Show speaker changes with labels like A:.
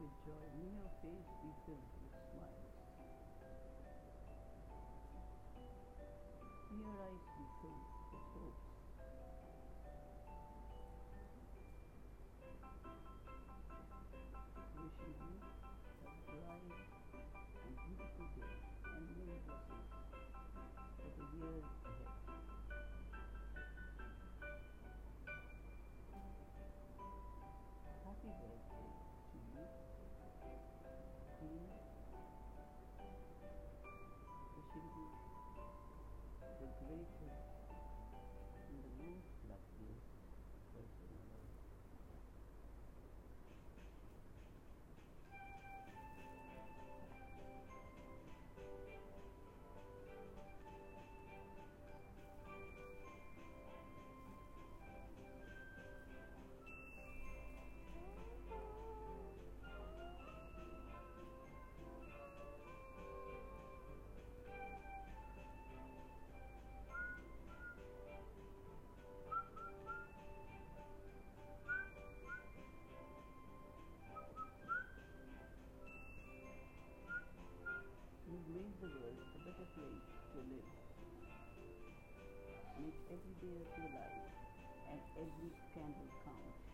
A: your face be filled with smiles. May your eyes be filled with hopes. Wishing you world a better place to live. Make every day of your life and every candle count.